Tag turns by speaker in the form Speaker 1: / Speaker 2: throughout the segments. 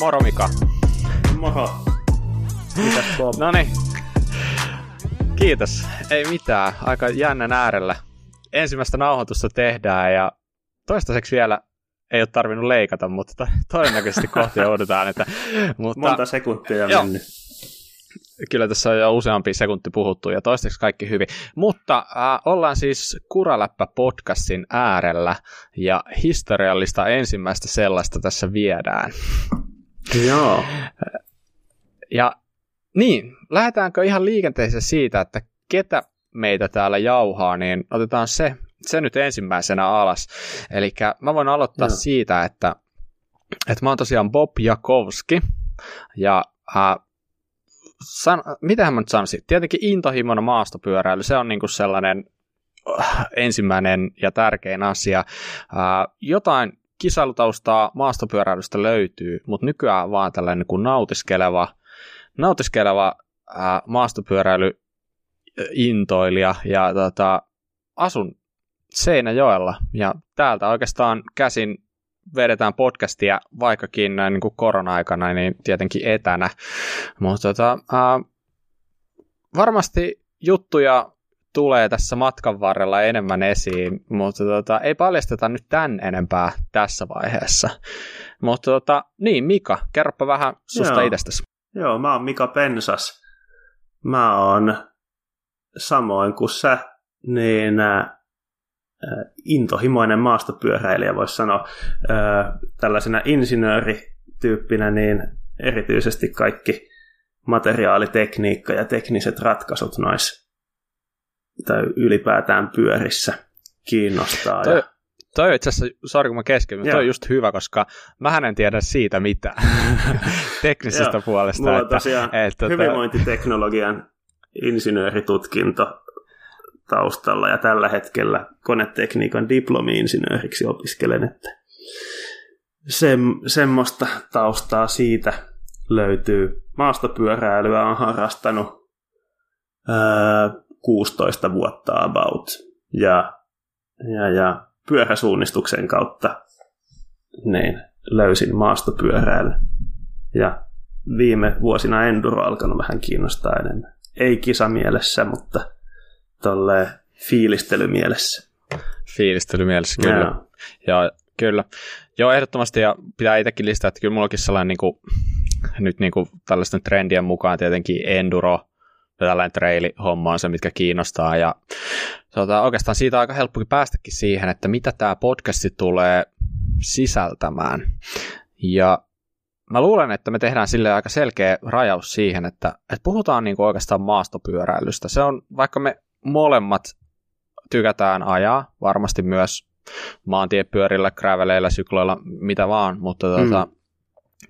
Speaker 1: Moro Mika.
Speaker 2: Moro. Mitäs?
Speaker 1: No niin. Kiitos. Ei mitään. Aika jännän äärellä. Ensimmäistä nauhoitusta tehdään ja toistaiseksi vielä ei ole tarvinnut leikata, mutta todennäköisesti kohti joudutaan. Että, mutta,
Speaker 2: Monta sekuntia
Speaker 1: Joo.
Speaker 2: mennyt.
Speaker 1: Kyllä tässä on jo useampi sekunti puhuttu ja toistaiseksi kaikki hyvin. Mutta äh, ollaan siis Kuraläppä podcastin äärellä ja historiallista ensimmäistä sellaista tässä viedään.
Speaker 2: Joo.
Speaker 1: Ja niin, lähdetäänkö ihan liikenteeseen siitä, että ketä meitä täällä jauhaa, niin otetaan se, se nyt ensimmäisenä alas. Eli mä voin aloittaa
Speaker 2: Joo.
Speaker 1: siitä, että, että mä oon tosiaan Bob Jakowski, ja äh, san, mitähän mä nyt sanoisin, tietenkin intohimona maastopyöräily, se on niinku sellainen äh, ensimmäinen ja tärkein asia. Äh, jotain kisailutaustaa maastopyöräilystä löytyy, mutta nykyään vaan tällainen kuin nautiskeleva, nautiskeleva ää, maastopyöräily intoilija ja tota, asun Seinäjoella ja täältä oikeastaan käsin vedetään podcastia, vaikkakin näin niin kuin korona-aikana, niin tietenkin etänä. Mutta tota, ää, varmasti juttuja tulee tässä matkan varrella enemmän esiin, mutta tota, ei paljasteta nyt tän enempää tässä vaiheessa. Mutta tota, niin, Mika, kerropa vähän susta
Speaker 2: Joo.
Speaker 1: itsestäsi.
Speaker 2: Joo, mä oon Mika Pensas. Mä oon samoin kuin sä, niin äh, intohimoinen maastopyöräilijä, voisi sanoa. Äh, tällaisena insinöörityyppinä, niin erityisesti kaikki materiaalitekniikka ja tekniset ratkaisut noissa tai ylipäätään pyörissä kiinnostaa.
Speaker 1: Toi,
Speaker 2: ja,
Speaker 1: toi on itse asiassa, sori kun mä kesken, mutta toi on just hyvä, koska mä en tiedä siitä mitään teknisestä
Speaker 2: Joo,
Speaker 1: puolesta.
Speaker 2: Mulla on
Speaker 1: että,
Speaker 2: tosiaan
Speaker 1: että, tota-
Speaker 2: hyvinvointiteknologian insinööritutkinto taustalla ja tällä hetkellä konetekniikan diplomi-insinööriksi opiskelen, että sem, semmoista taustaa siitä löytyy. Maastopyöräilyä on harrastanut ää, 16 vuotta about ja, ja, ja pyöräsuunnistuksen kautta niin, löysin maastopyöräilyn ja viime vuosina enduro alkanut vähän kiinnostaa enemmän. Ei kisamielessä, mutta tolleen fiilistelymielessä.
Speaker 1: Fiilistelymielessä, kyllä.
Speaker 2: Joo.
Speaker 1: Joo, kyllä. Joo, ehdottomasti, ja pitää itsekin listaa, että kyllä mullakin sellainen niin kuin, nyt niin kuin tällaisten trendien mukaan tietenkin enduro ja tällainen trail-homma on se, mitkä kiinnostaa, ja tota, oikeastaan siitä on aika helppokin päästäkin siihen, että mitä tämä podcasti tulee sisältämään. Ja mä luulen, että me tehdään sille aika selkeä rajaus siihen, että, että puhutaan niin oikeastaan maastopyöräilystä. Se on, vaikka me molemmat tykätään ajaa, varmasti myös maantiepyörillä, graveleillä, sykloilla, mitä vaan, mutta
Speaker 2: Mm.
Speaker 1: tuota,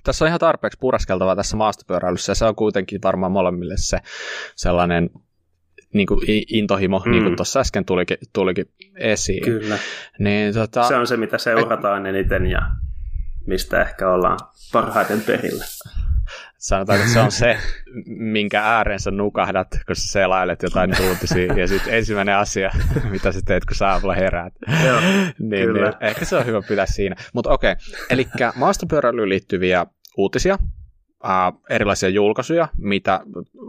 Speaker 1: tässä on ihan tarpeeksi puraskeltavaa tässä maastopyöräilyssä, ja se on kuitenkin varmaan molemmille se sellainen niin kuin intohimo, mm. niin kuin
Speaker 2: Mm.
Speaker 1: tuossa äsken tulikin, tulikin esiin.
Speaker 2: Kyllä.
Speaker 1: Niin, tota,
Speaker 2: Se on se, mitä seurataan eniten ja mistä ehkä ollaan parhaiten perillä.
Speaker 1: Sanotaanko, että se on se, minkä ääreen sä nukahdat, kun sä selailet jotain uutisia, ja sitten ensimmäinen asia, mitä sä teet, kun sä aamulla heräät.
Speaker 2: Joo,
Speaker 1: niin,
Speaker 2: kyllä.
Speaker 1: niin, ehkä se on hyvä pitää siinä. Mutta okei, eli maastopyöräilyyn liittyviä uutisia, ää, erilaisia julkaisuja, mitä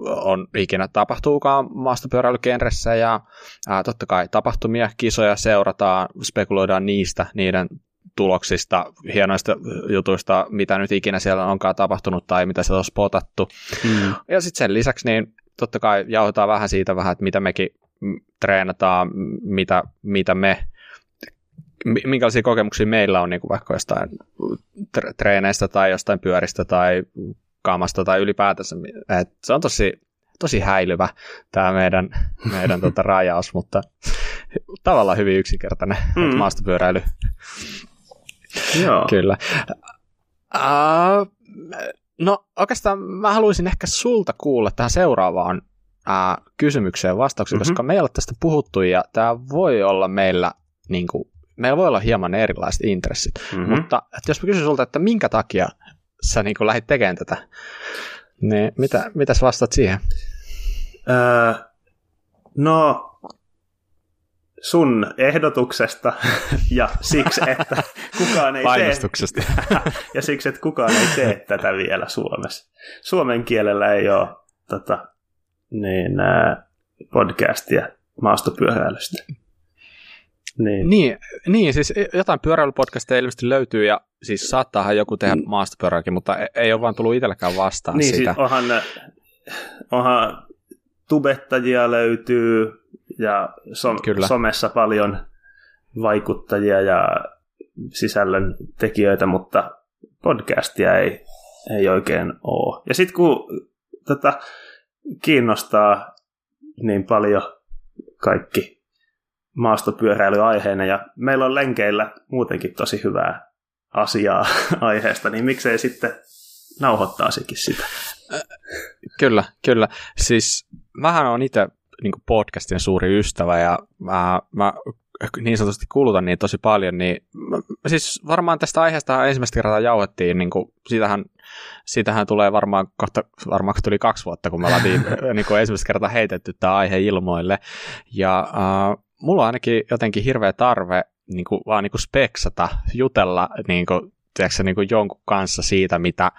Speaker 1: on ikinä tapahtuukaan maastopyöräilykenressä, ja ää, totta kai tapahtumia, kisoja seurataan, spekuloidaan niistä, niiden tuloksista, hienoista jutuista, mitä nyt ikinä siellä onkaan tapahtunut tai mitä siellä on spotattu.
Speaker 2: Mm.
Speaker 1: Ja sitten sen lisäksi niin totta kai jauhetaan vähän siitä vähän, että mitä mekin treenataan, mitä, mitä me, mi- minkälaisia kokemuksia meillä on niin kuin vaikka jostain tre- treeneistä tai jostain pyöristä tai kaamasta tai ylipäätänsä. Et se on tosi, tosi häilyvä tämä meidän, meidän tota rajaus, mutta tavallaan hyvin yksinkertainen
Speaker 2: mm.
Speaker 1: maastopyöräily.
Speaker 2: Joo.
Speaker 1: Kyllä. Uh, no oikeastaan mä haluaisin ehkä sulta kuulla tähän seuraavaan uh, kysymykseen vastauksen,
Speaker 2: Mhm.
Speaker 1: mm-hmm. koska meillä on tästä puhuttu ja tämä voi olla meillä, niin kuin, meillä voi olla hieman erilaiset intressit,
Speaker 2: Mm-hmm.
Speaker 1: mutta että jos mä kysyn sulta, että minkä takia sä niin kuin lähdit tekemään tätä, niin mitä, mitä sä vastaat siihen?
Speaker 2: Öö, no, sun ehdotuksesta ja siksi, että kukaan ei
Speaker 1: Painostuksesta.
Speaker 2: tee, ja siksi, että kukaan ei tee tätä vielä Suomessa. Suomen kielellä ei ole tota, niin, podcastia maastopyöräilystä.
Speaker 1: Niin. Niin, niin, siis jotain pyöräilypodcasteja ilmeisesti löytyy ja siis saattaahan joku tehdä mm. maastopyörääkin, mutta e- ei ole vaan tullut itselläkään vastaan
Speaker 2: niin,
Speaker 1: sitä.
Speaker 2: Siis onhan, onhan tubettajia löytyy ja som, Kyllä. somessa paljon vaikuttajia ja sisällön tekijöitä, mutta podcastia ei, ei oikein ole. Ja sitten kun tätä kiinnostaa niin paljon kaikki maastopyöräilyaiheena ja meillä on lenkeillä muutenkin tosi hyvää asiaa aiheesta, niin miksei sitten nauhoittaisikin sitä?
Speaker 1: Kyllä, kyllä. Siis mähän on itse niin podcastin suuri ystävä ja mä, mä niin sanotusti kulutan niin tosi paljon, niin siis varmaan tästä aiheesta ensimmäistä kertaa jauhettiin, niin kuin, siitähän, siitähän tulee varmaan kohta, varmaan tuli kaksi vuotta, kun me ollaan niin kuin ensimmäistä kertaa heitetty tämä aihe ilmoille, ja äh, mulla on ainakin jotenkin hirveä tarve niin kuin, vaan niin kuin speksata, jutella niin kuin, tiedätkö, niin kuin jonkun kanssa siitä, mitä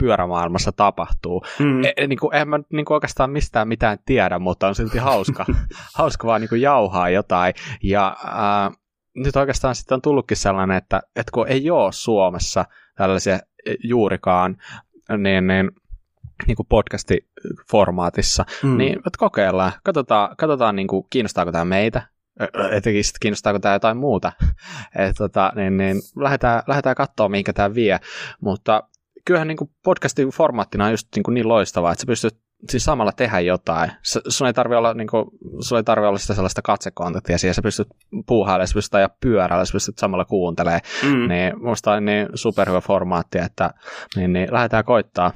Speaker 1: pyörämaailmassa tapahtuu. Mm. E, niin kuin, en mä niin kuin oikeastaan mistään mitään tiedä, mutta on silti hauska, hauska vaan niin kuin jauhaa jotain. Ja äh, nyt oikeastaan sitten on tullutkin sellainen, että, että kun ei ole Suomessa tällaisia juurikaan, niin, niin niin kuin podcast-formaatissa, mm. niin että kokeillaan, katsotaan, katsotaan niin kuin, kiinnostaako tämä meitä, etenkin sitten kiinnostaako tämä jotain muuta. Et, tota, niin, niin, lähdetään, lähdetään katsoa, minkä tämä vie. Mutta kyllähän niin kuin podcastin formaattina on just niin, kuin niin loistavaa, että sä pystyt siis samalla tehdä jotain. Sun ei tarvi olla, niin kuin, sun ei tarvi olla sitä sellaista katsekontaktia siihen, sä pystyt puuhailemaan, sä pystyt ajaa pyörällä, sä pystyt samalla kuuntelemaan. Mm. Niin musta on niin superhyvä formaatti, että niin, niin lähdetään koittaa,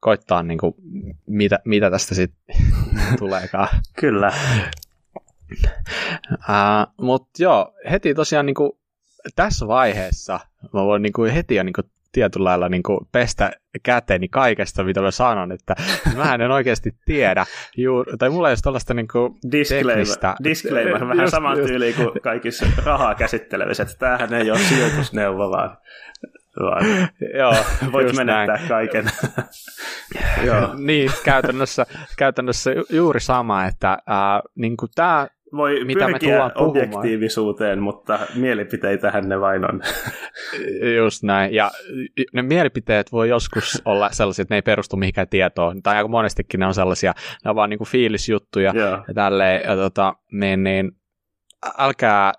Speaker 1: koittaa niin kuin, mitä, mitä tästä sitten tuleekaan.
Speaker 2: Kyllä.
Speaker 1: Uh, Mutta joo, heti tosiaan niin kuin, tässä vaiheessa mä voin niin kuin, heti jo niin kuin, tietyllä lailla niin kuin pestä käteeni kaikesta, mitä mä sanon, että mä en oikeasti tiedä. Juuri, tai mulla ei ole tällaista niin kuin
Speaker 2: disclaimer, teknistä. Disclaimer, vähän saman tyyliin kuin kaikissa rahaa käsittelevissä, että tämähän ei ole sijoitusneuvo, vaan, vaan Joo, voit menettää näin. kaiken.
Speaker 1: Joo. niin, käytännössä, käytännössä juuri sama, että äh, niin tämä
Speaker 2: voi mitä me tullaan objektiivisuuteen, mutta mielipiteitähän ne vain on.
Speaker 1: Just näin. Ja ne mielipiteet voi joskus olla sellaisia, että ne ei perustu mihinkään tietoon. Tai aika monestikin ne on sellaisia, ne on vaan niin kuin fiilisjuttuja yeah. ja tälleen. Ja tota, niin, niin, älkää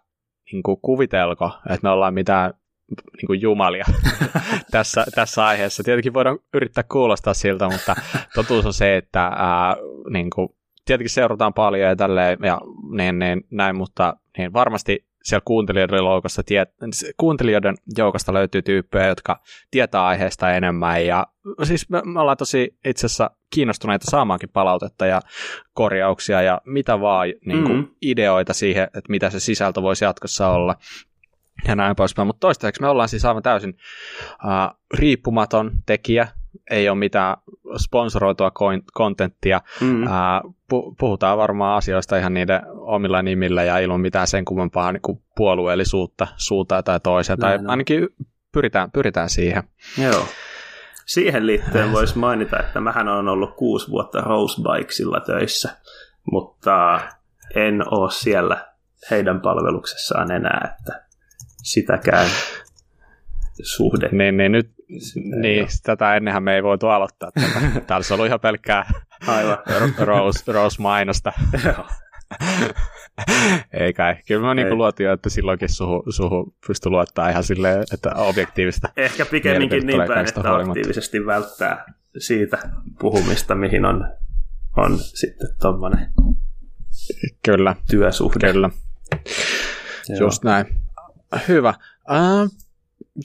Speaker 1: niin kuin kuvitelko, että me ollaan mitään niin kuin jumalia tässä, tässä aiheessa. Tietenkin voidaan yrittää kuulostaa siltä, mutta totuus on se, että ää, niin kuin, tietenkin seurataan paljon ja tälleen ja niin, niin, näin, mutta niin varmasti siellä kuuntelijoiden joukosta, tiet, kuuntelijoiden joukosta löytyy tyyppejä, jotka tietää aiheesta enemmän ja siis me, me ollaan tosi itse asiassa kiinnostuneita saamaankin palautetta ja korjauksia ja mitä vaan niin kuin, mm. ideoita siihen, että mitä se sisältö voisi jatkossa olla ja näin poispäin. Mutta toistaiseksi me ollaan siis aivan täysin uh, riippumaton tekijä, ei ole mitään sponsoroitua kontenttia. Mm. Uh, puhutaan varmaan asioista ihan niiden omilla nimillä ja ilman mitään sen kummempaa niin kuin puolueellisuutta suuntaan tai toiseen, tai ainakin pyritään, pyritään siihen.
Speaker 2: Joo. Siihen liittyen voisi mainita, että mähän on ollut kuusi vuotta Rosebikesilla töissä, mutta en ole siellä heidän palveluksessaan enää, että sitäkään suhde.
Speaker 1: Niin, niin nyt niin, tätä ennenhän me ei voitu aloittaa. Täällä olisi ollut ihan pelkkää Aivan. Rose, Rose-mainosta. ei kai. Kyllä mä niin luotin että silloinkin suhu, suhu pystyi luottaa ihan silleen, että objektiivista.
Speaker 2: Ehkä pikemminkin niin päin, että huolimatta. aktiivisesti välttää siitä puhumista, mihin on, on sitten tuommoinen
Speaker 1: Kyllä.
Speaker 2: työsuhde.
Speaker 1: Kyllä. Just näin. Hyvä. Uh,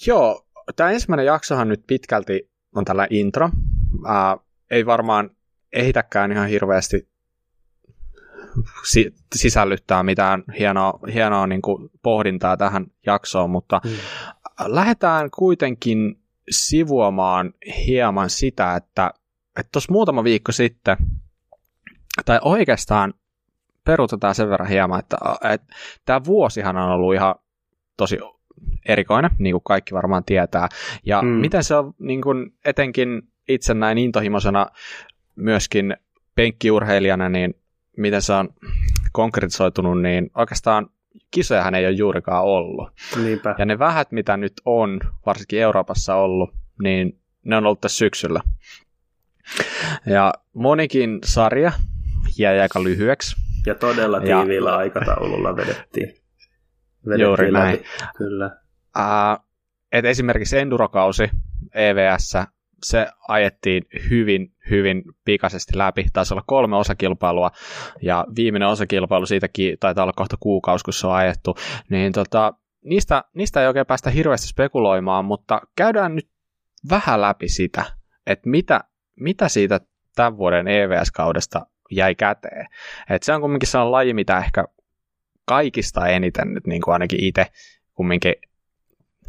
Speaker 1: joo, tämä ensimmäinen jaksohan nyt pitkälti on tällä intro. Uh, ei varmaan ehitäkään ihan hirveästi si- sisällyttää mitään hienoa, hienoa niin kuin pohdintaa tähän jaksoon, mutta mm. lähdetään kuitenkin sivuamaan hieman sitä, että tuossa muutama viikko sitten, tai oikeastaan peruutetaan sen verran hieman, että, että tämä vuosihan on ollut ihan tosi erikoinen, niin kuin kaikki varmaan tietää. Ja mm. miten se on niin kuin etenkin itse näin intohimoisena myöskin penkkiurheilijana, niin miten se on konkretisoitunut, niin oikeastaan kisojahan ei ole juurikaan ollut.
Speaker 2: Niinpä.
Speaker 1: Ja ne vähät, mitä nyt on, varsinkin Euroopassa ollut, niin ne on ollut tässä syksyllä. Ja monikin sarja jäi aika lyhyeksi.
Speaker 2: Ja todella tiiviillä ja, aikataululla vedettiin. Vedettiin
Speaker 1: juuri läpi. näin.
Speaker 2: Kyllä.
Speaker 1: Uh, et esimerkiksi Endurokausi EVS, se ajettiin hyvin, hyvin pikaisesti läpi. Taisi olla kolme osakilpailua, ja viimeinen osakilpailu siitäkin taitaa olla kohta kuukausi, kun se on ajettu. Niin tota, niistä, niistä ei oikein päästä hirveästi spekuloimaan, mutta käydään nyt vähän läpi sitä, että mitä, mitä siitä tämän vuoden EVS-kaudesta jäi käteen. Et se on kumminkin sellainen laji, mitä ehkä kaikista eniten nyt niin kuin ainakin itse kumminkin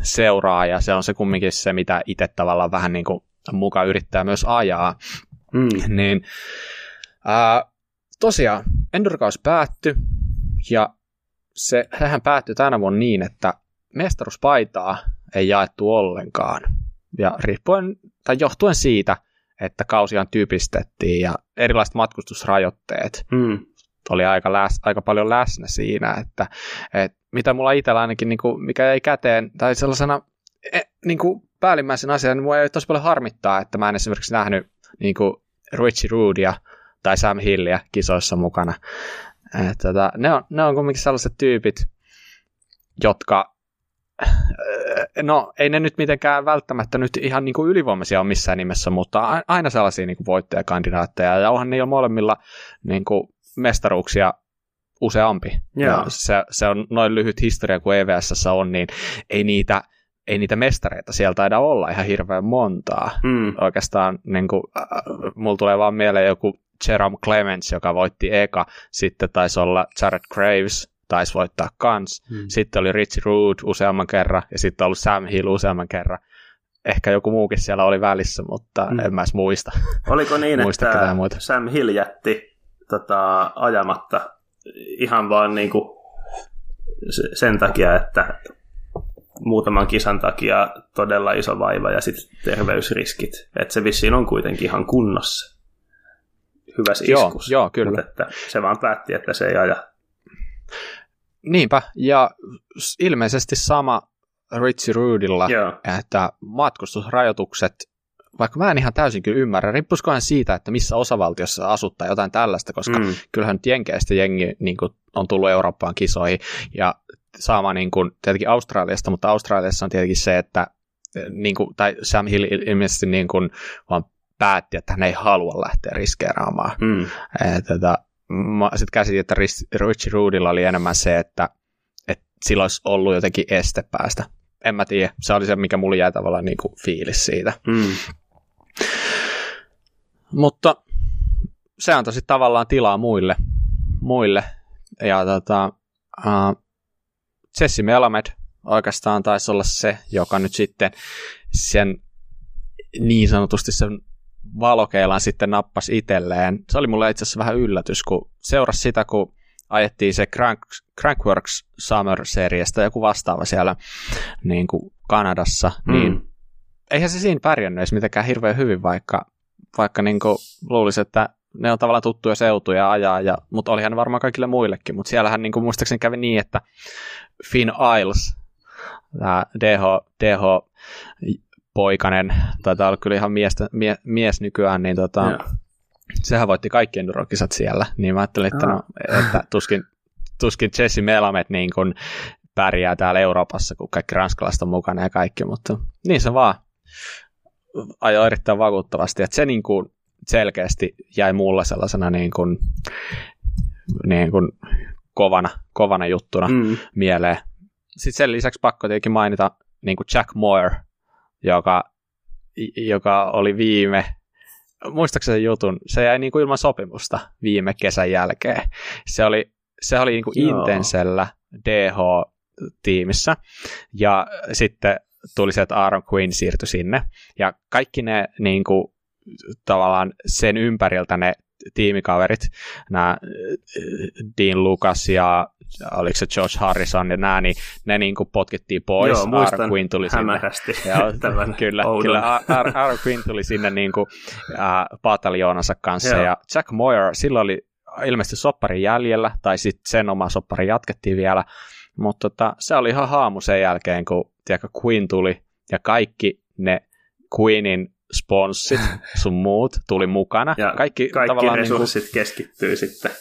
Speaker 1: seuraa, ja se on se kumminkin se, mitä itse tavallaan vähän niin kuin mukaan yrittää myös ajaa. Mm. Niin ää, tosiaan, Endurkaus päättyi, ja se, sehän päättyi tänä vuonna niin, että mestaruuspaitaa ei jaettu ollenkaan. Ja riippuen, tai johtuen siitä, että kausiaan tyypistettiin ja erilaiset matkustusrajoitteet mm. Oli aika, läs, aika paljon läsnä siinä, että, että mitä mulla itsellä ainakin, niin kuin, mikä ei käteen, tai sellaisena e, niin kuin päällimmäisen asian, niin mua ei tosi paljon harmittaa, että mä en esimerkiksi nähnyt niin kuin Richie Roodia tai Sam Hillia kisoissa mukana. että tota, ne, on, ne on kuitenkin sellaiset tyypit, jotka no ei ne nyt mitenkään välttämättä nyt ihan niin kuin ylivoimaisia ole missään nimessä, mutta aina sellaisia niin kuin voittajakandidaatteja, ja onhan niillä molemmilla niin kuin mestaruuksia useampi. Ja se, se on noin lyhyt historia kuin EVS on, niin ei niitä, ei niitä mestareita sieltä taida olla ihan hirveän montaa. Mm. Oikeastaan niin kuin, äh, mulla tulee vaan mieleen joku Jerome Clements, joka voitti eka, sitten taisi olla Jared Graves, taisi voittaa kans. Mm. Sitten oli Rich Root useamman kerran ja sitten ollut Sam Hill useamman kerran. Ehkä joku muukin siellä oli välissä, mutta mm. en mä edes muista.
Speaker 2: Oliko niin, että muita. Sam Hill jätti tota, ajamatta ihan vaan niin kuin sen takia, että muutaman kisan takia todella iso vaiva ja sitten terveysriskit. Että se vissiin on kuitenkin ihan kunnossa. Hyvä iskus.
Speaker 1: Joo, joo kyllä.
Speaker 2: Mutta että se vaan päätti, että se ei aja
Speaker 1: Niinpä, ja ilmeisesti sama Richie Rudilla, että matkustusrajoitukset, vaikka mä en ihan täysin kyllä ymmärrä, riippuskohan siitä, että missä osavaltiossa asut tai jotain tällaista, koska mm. kyllähän nyt Jenkeistä jengi niin kuin, on tullut Eurooppaan kisoihin, ja sama niin kuin, tietenkin Australiasta, mutta Australiassa on tietenkin se, että niin kuin, tai Sam Hill ilmeisesti niin kuin, vaan päätti, että hän ei halua lähteä riskeeraamaan. Mm. Että, mä sitten käsitin, että Richie Rudilla oli enemmän se, että, että sillä olisi ollut jotenkin este päästä. En mä tiedä, se oli se, mikä mulle jäi tavallaan niin kuin fiilis siitä. Mm. Mutta se antoi sitten tavallaan tilaa muille. muille. Ja tota, uh, Jesse Melamed oikeastaan taisi olla se, joka nyt sitten sen niin sanotusti sen valokeilan sitten nappasi itselleen. Se oli mulle itse asiassa vähän yllätys, kun seurasi sitä, kun ajettiin se Crank, Crankworks Summer-seriestä joku vastaava siellä niin kuin Kanadassa, mm. niin eihän se siinä pärjännyt edes mitenkään hirveän hyvin, vaikka, vaikka niin luulisi, että ne on tavallaan tuttuja seutuja ajaa, ja, mutta olihan varmaan kaikille muillekin, mutta siellähän niin kuin muistaakseni kävi niin, että Finn Isles, tämä DH, DH poikanen, taitaa olla kyllä ihan miestä, mie, mies nykyään, niin tota, yeah. sehän voitti kaikki endurokisat siellä, niin mä ajattelin, että, no, että tuskin, tuskin Jesse Melamed niin kuin pärjää täällä Euroopassa, kun kaikki ranskalaiset on mukana ja kaikki, mutta niin se vaan ajoi erittäin vakuuttavasti, että se niin kuin selkeästi jäi mulle sellaisena niin kuin, niin kuin kovana, kovana juttuna mm. mieleen. Sitten sen lisäksi pakko tietenkin mainita niin kuin Jack Moore, joka, joka oli viime, muistaakseni sen jutun, se jäi niin kuin ilman sopimusta viime kesän jälkeen. Se oli, se oli niin kuin Intensellä DH-tiimissä, ja sitten tuli se, että Aaron Quinn siirtyi sinne, ja kaikki ne niin kuin, tavallaan sen ympäriltä ne tiimikaverit, nämä Dean Lucas ja oliko se George Harrison ja nämä, niin ne niin kuin potkittiin pois.
Speaker 2: Joo, muistan. Aaron Quinn tuli hämärästi.
Speaker 1: Sinne. kyllä, kyllä. Aaron Quinn tuli sinne niin kuin, äh, pataljoonansa kanssa. Joo. ja Jack Moyer, silloin oli ilmeisesti soppari jäljellä, tai sitten sen oma soppari jatkettiin vielä, mutta tota, se oli ihan haamu sen jälkeen, kun tiedätkö, Queen tuli ja kaikki ne Queenin sponssit, sun muut tuli mukana.
Speaker 2: Ja kaikki, kaikki resurssit niin kuin, keskittyy sitten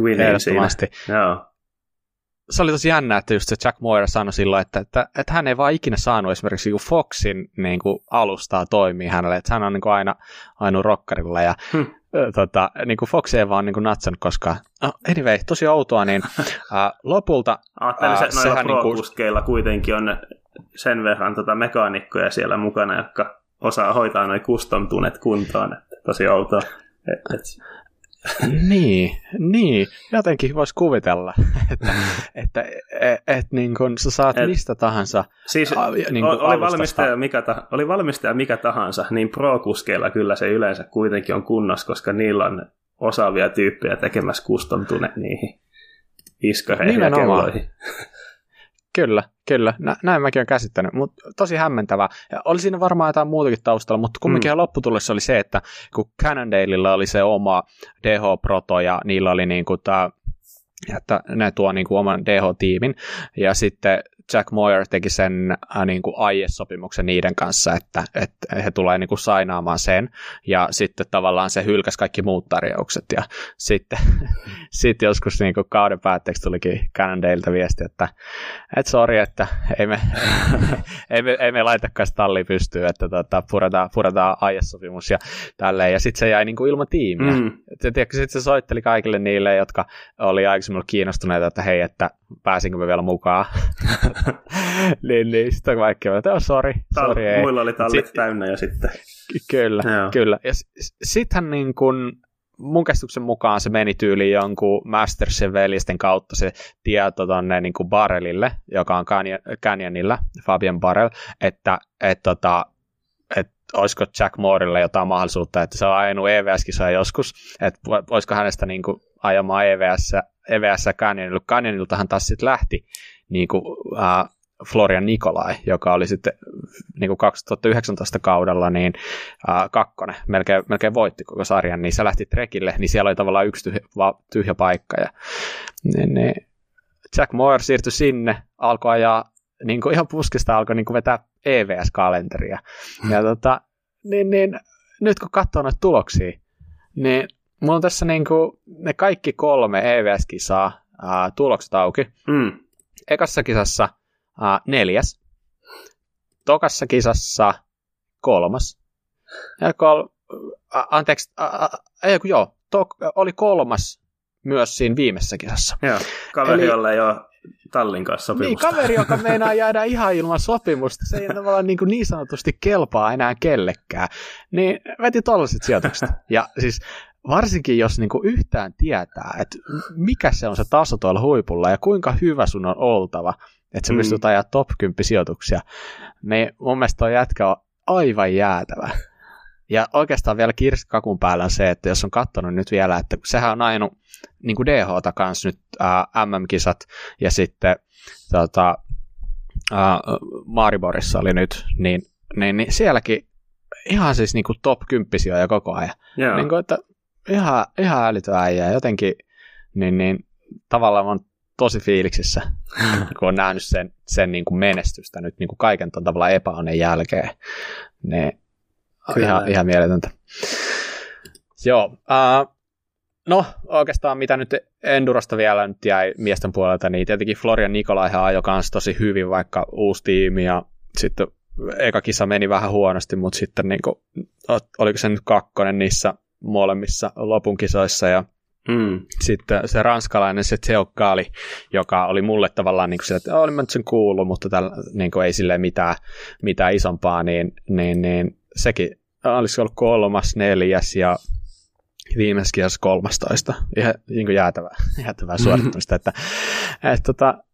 Speaker 2: Queeniin siinä. Joo.
Speaker 1: Se oli tosi jännä, että just se Jack Moira sanoi silloin, että, että, että hän ei vaan ikinä saanut esimerkiksi niin Foxin niin kuin alustaa toimii hänelle, että hän on niin kuin aina ainoa rockerilla ja hmm tota, niin kuin Fox ei vaan niin kuin natsannut koskaan. No, anyway, tosi outoa, niin uh, lopulta...
Speaker 2: Ajattelin, uh, se, noilla niin kuin... kuitenkin on sen verran tota mekaanikkoja siellä mukana, jotka osaa hoitaa noin custom-tunet kuntoon. Että tosi outoa. Et, et,
Speaker 1: niin, niin, jotenkin voisi kuvitella, että, että et, et, niin kun sä saat et, mistä tahansa.
Speaker 2: Siis a, niin oli, valmistaja mikä ta, oli valmistaja mikä tahansa, niin pro-kuskeilla kyllä se yleensä kuitenkin on kunnossa, koska niillä on osaavia tyyppejä tekemässä custom niihin iskareihin ja kelloihin.
Speaker 1: Kyllä, kyllä. Nä, näin mäkin olen käsittänyt, mutta tosi hämmentävää. Ja oli siinä varmaan jotain muutakin taustalla, mutta kumminkin mm. lopputulossa oli se, että kun Cannondaleilla oli se oma DH-proto ja niillä oli niin kuin tämä että ne tuo niin kuin oman DH-tiimin, ja sitten Jack Moyer teki sen äh, niin kuin aiesopimuksen niiden kanssa, että, että he tulee niin kuin sainaamaan sen, ja sitten tavallaan se hylkäsi kaikki muut tarjoukset, ja sitten sit joskus niin kuin kauden päätteeksi tulikin Cannondaleilta viesti, että et sori, että ei me, ei me, ei me laitakaan talli pystyyn, että tota, puretaan, puretaan aiesopimus ja tälleen, ja sitten se jäi niin kuin ilman tiimiä. Mm. Sitten se soitteli kaikille niille, jotka oli aikaisemmin kiinnostuneita, että hei, että pääsinkö me vielä mukaan. niin, niin, sitten kaikki että oh, sorry, sorry
Speaker 2: ei. Muilla oli tallit sit, täynnä ja sitten.
Speaker 1: Kyllä, Joo. kyllä. Ja sittenhän niin kun, mun käsityksen mukaan se meni tyyliin jonkun Mastersen veljesten kautta se tieto tonne niin kuin Barrelille, joka on Canyonilla, Fabian Barrel, että et, tota, et olisiko Jack Moorille jotain mahdollisuutta, että se on ajanut EVS-kisoja joskus, että voisiko hänestä niin kuin ajamaan EVS, EVS Canyonilla. Canyoniltahan taas sitten lähti niin kuin, äh, Florian Nikolai, joka oli sitten niin kuin 2019 kaudella niin äh, kakkonen, melkein, melkein voitti koko sarjan, niin se lähti trekille, niin siellä oli tavallaan yksi tyhjä, va, tyhjä paikka. Ja, niin, niin Jack Moore siirtyi sinne, alkoi ajaa niin kuin ihan puskista alkoi niin kuin vetää EVS-kalenteria. Hmm. Ja tota, niin, niin, nyt kun katsoo noita tuloksia, niin mulla on tässä niin kuin ne kaikki kolme EVS-kisaa ää, tulokset auki. Mm. Ekassa kisassa ää, neljäs, tokassa kisassa kolmas, ja kol, ä, anteeksi, ä, ei kun joo, tok, oli kolmas myös siinä viimeisessä kisassa.
Speaker 2: Joo, kaveri, Eli, jolla ei ole Tallin kanssa niin, sopimusta.
Speaker 1: Niin, kaveri, joka meinaa jäädä ihan ilman sopimusta, se ei tavallaan niin, kuin niin sanotusti kelpaa enää kellekään, niin veti tollaiset sijoitukset. Ja siis varsinkin jos niin kuin yhtään tietää, että mikä se on se taso tuolla huipulla ja kuinka hyvä sun on oltava, että sä mm. pystyt ajaa top 10 sijoituksia, niin mun mielestä tuo jätkä on aivan jäätävä. Ja oikeastaan vielä kirskakun päällä on se, että jos on katsonut nyt vielä, että sehän on ajanut niin kuin DH-ta kanssa nyt ää, MM-kisat ja sitten tota, ää, Mariborissa oli nyt, niin, niin, niin sielläkin ihan siis niin kuin top 10 ja koko ajan. Yeah. Niin kuin, että ihan, ihan älytön äijä. Jotenkin niin, niin, tavallaan on tosi fiiliksissä, kun on nähnyt sen, sen niin kuin menestystä nyt niin kuin kaiken ton tavalla epäonnen jälkeen. Niin ihan, ihan mieletöntä. Joo, uh, no oikeastaan mitä nyt Endurasta vielä nyt jäi miesten puolelta, niin tietenkin Florian Nikolaihan ajoi kanssa tosi hyvin, vaikka uusi tiimi ja sitten eka kisa meni vähän huonosti, mutta sitten niin kuin, oliko se nyt kakkonen niissä molemmissa lopunkisoissa ja Mm. Sitten se ranskalainen, se Teokkaali, joka oli mulle tavallaan niin kuin että olin mä nyt sen kuullut, mutta tällä, niin kuin ei sille mitään, mitään isompaa, niin, niin, niin sekin olisi ollut kolmas, neljäs ja viimeisessä kisassa 13. Ihan niin kuin jäätävää, jäätävää mm-hmm. suorittamista. Että, että, tota,